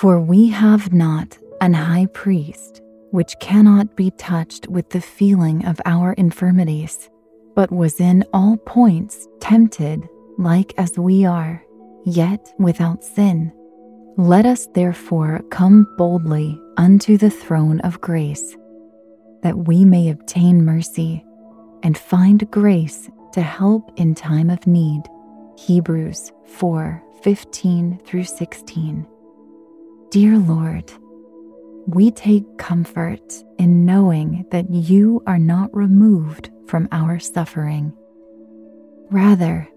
For we have not an high priest which cannot be touched with the feeling of our infirmities, but was in all points tempted like as we are, yet without sin. Let us therefore come boldly unto the throne of grace, that we may obtain mercy and find grace to help in time of need. Hebrews 4 15 through 16. Dear Lord, we take comfort in knowing that you are not removed from our suffering. Rather,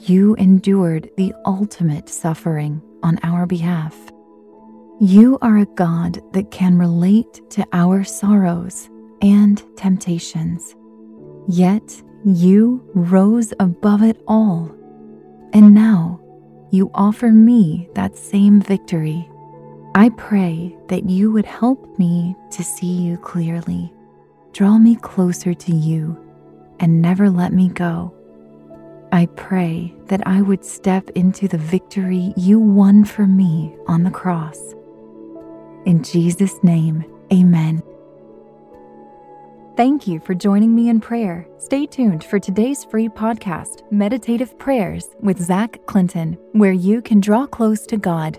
you endured the ultimate suffering on our behalf. You are a God that can relate to our sorrows and temptations. Yet you rose above it all. And now you offer me that same victory. I pray that you would help me to see you clearly. Draw me closer to you and never let me go. I pray that I would step into the victory you won for me on the cross. In Jesus' name, amen. Thank you for joining me in prayer. Stay tuned for today's free podcast, Meditative Prayers with Zach Clinton, where you can draw close to God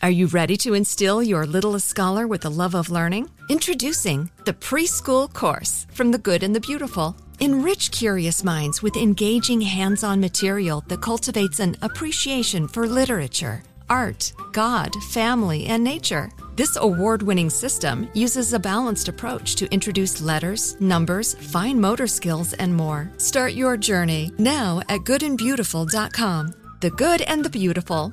Are you ready to instill your littlest scholar with the love of learning? Introducing the Preschool Course from the Good and the Beautiful. Enrich curious minds with engaging hands on material that cultivates an appreciation for literature, art, God, family, and nature. This award winning system uses a balanced approach to introduce letters, numbers, fine motor skills, and more. Start your journey now at goodandbeautiful.com. The Good and the Beautiful,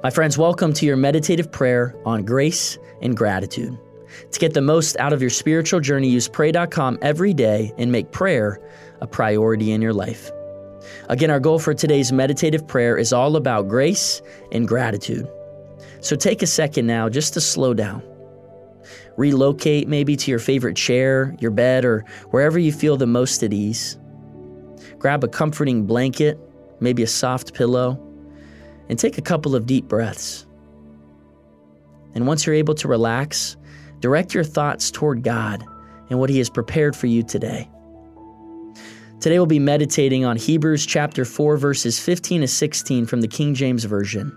My friends, welcome to your meditative prayer on grace and gratitude. To get the most out of your spiritual journey, use pray.com every day and make prayer a priority in your life. Again, our goal for today's meditative prayer is all about grace and gratitude. So take a second now just to slow down. Relocate maybe to your favorite chair, your bed, or wherever you feel the most at ease. Grab a comforting blanket, maybe a soft pillow and take a couple of deep breaths. And once you're able to relax, direct your thoughts toward God and what He has prepared for you today. Today we'll be meditating on Hebrews chapter 4, verses 15 to 16 from the King James Version.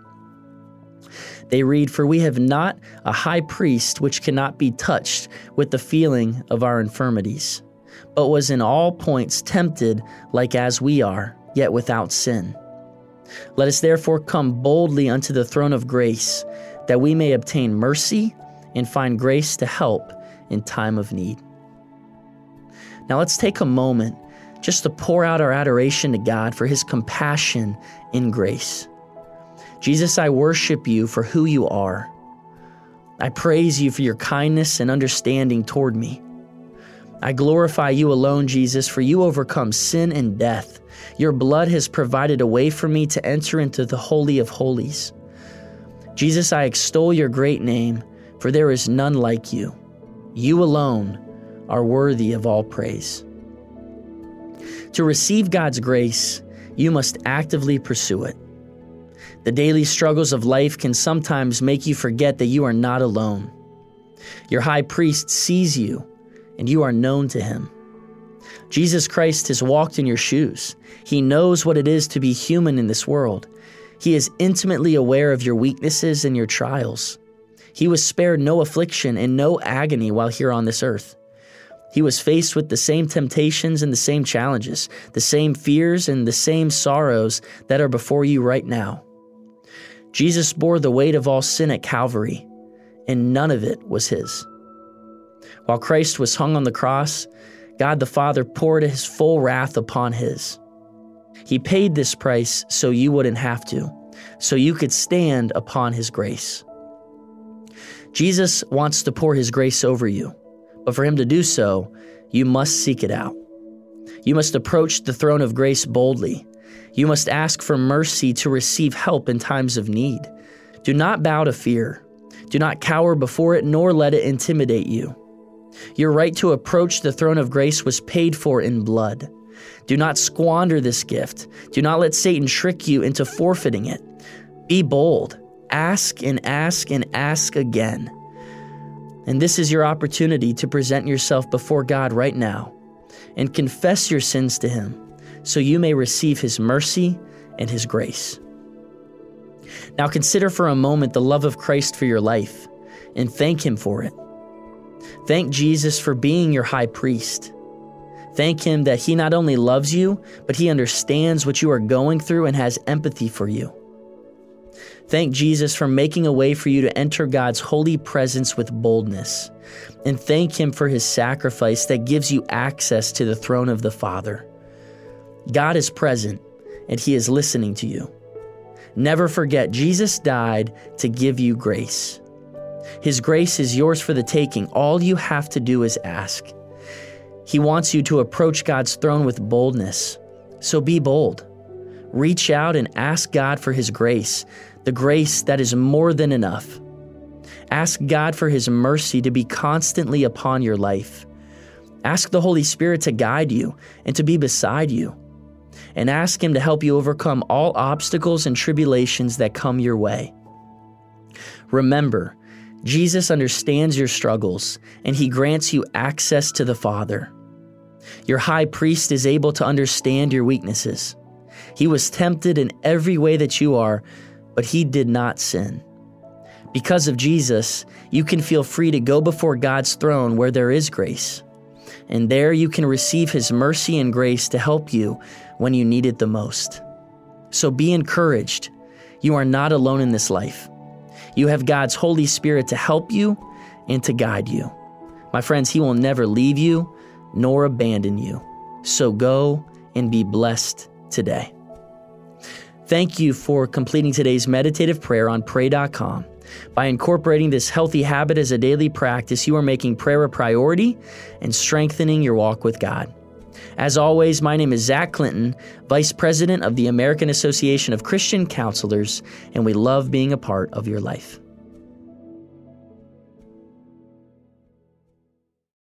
They read, For we have not a high priest which cannot be touched with the feeling of our infirmities, but was in all points tempted like as we are, yet without sin. Let us therefore come boldly unto the throne of grace, that we may obtain mercy and find grace to help in time of need. Now let's take a moment just to pour out our adoration to God for his compassion and grace. Jesus, I worship you for who you are. I praise you for your kindness and understanding toward me. I glorify you alone, Jesus, for you overcome sin and death. Your blood has provided a way for me to enter into the Holy of Holies. Jesus, I extol your great name, for there is none like you. You alone are worthy of all praise. To receive God's grace, you must actively pursue it. The daily struggles of life can sometimes make you forget that you are not alone. Your high priest sees you and you are known to him. Jesus Christ has walked in your shoes. He knows what it is to be human in this world. He is intimately aware of your weaknesses and your trials. He was spared no affliction and no agony while here on this earth. He was faced with the same temptations and the same challenges, the same fears and the same sorrows that are before you right now. Jesus bore the weight of all sin at Calvary, and none of it was his. While Christ was hung on the cross, God the Father poured his full wrath upon his. He paid this price so you wouldn't have to, so you could stand upon his grace. Jesus wants to pour his grace over you, but for him to do so, you must seek it out. You must approach the throne of grace boldly. You must ask for mercy to receive help in times of need. Do not bow to fear. Do not cower before it, nor let it intimidate you. Your right to approach the throne of grace was paid for in blood. Do not squander this gift. Do not let Satan trick you into forfeiting it. Be bold. Ask and ask and ask again. And this is your opportunity to present yourself before God right now and confess your sins to Him so you may receive His mercy and His grace. Now consider for a moment the love of Christ for your life and thank Him for it. Thank Jesus for being your high priest. Thank Him that He not only loves you, but He understands what you are going through and has empathy for you. Thank Jesus for making a way for you to enter God's holy presence with boldness. And thank Him for His sacrifice that gives you access to the throne of the Father. God is present and He is listening to you. Never forget, Jesus died to give you grace. His grace is yours for the taking. All you have to do is ask. He wants you to approach God's throne with boldness. So be bold. Reach out and ask God for His grace, the grace that is more than enough. Ask God for His mercy to be constantly upon your life. Ask the Holy Spirit to guide you and to be beside you. And ask Him to help you overcome all obstacles and tribulations that come your way. Remember, Jesus understands your struggles and he grants you access to the Father. Your high priest is able to understand your weaknesses. He was tempted in every way that you are, but he did not sin. Because of Jesus, you can feel free to go before God's throne where there is grace. And there you can receive his mercy and grace to help you when you need it the most. So be encouraged. You are not alone in this life. You have God's Holy Spirit to help you and to guide you. My friends, He will never leave you nor abandon you. So go and be blessed today. Thank you for completing today's meditative prayer on pray.com. By incorporating this healthy habit as a daily practice, you are making prayer a priority and strengthening your walk with God. As always, my name is Zach Clinton, Vice President of the American Association of Christian Counselors, and we love being a part of your life.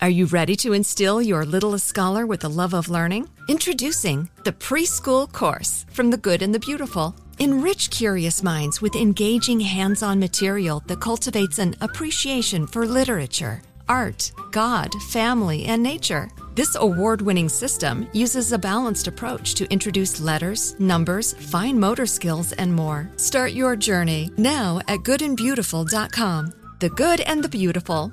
Are you ready to instill your littlest scholar with the love of learning? Introducing the Preschool Course from the Good and the Beautiful. Enrich curious minds with engaging hands on material that cultivates an appreciation for literature, art, God, family, and nature. This award winning system uses a balanced approach to introduce letters, numbers, fine motor skills, and more. Start your journey now at goodandbeautiful.com. The Good and the Beautiful,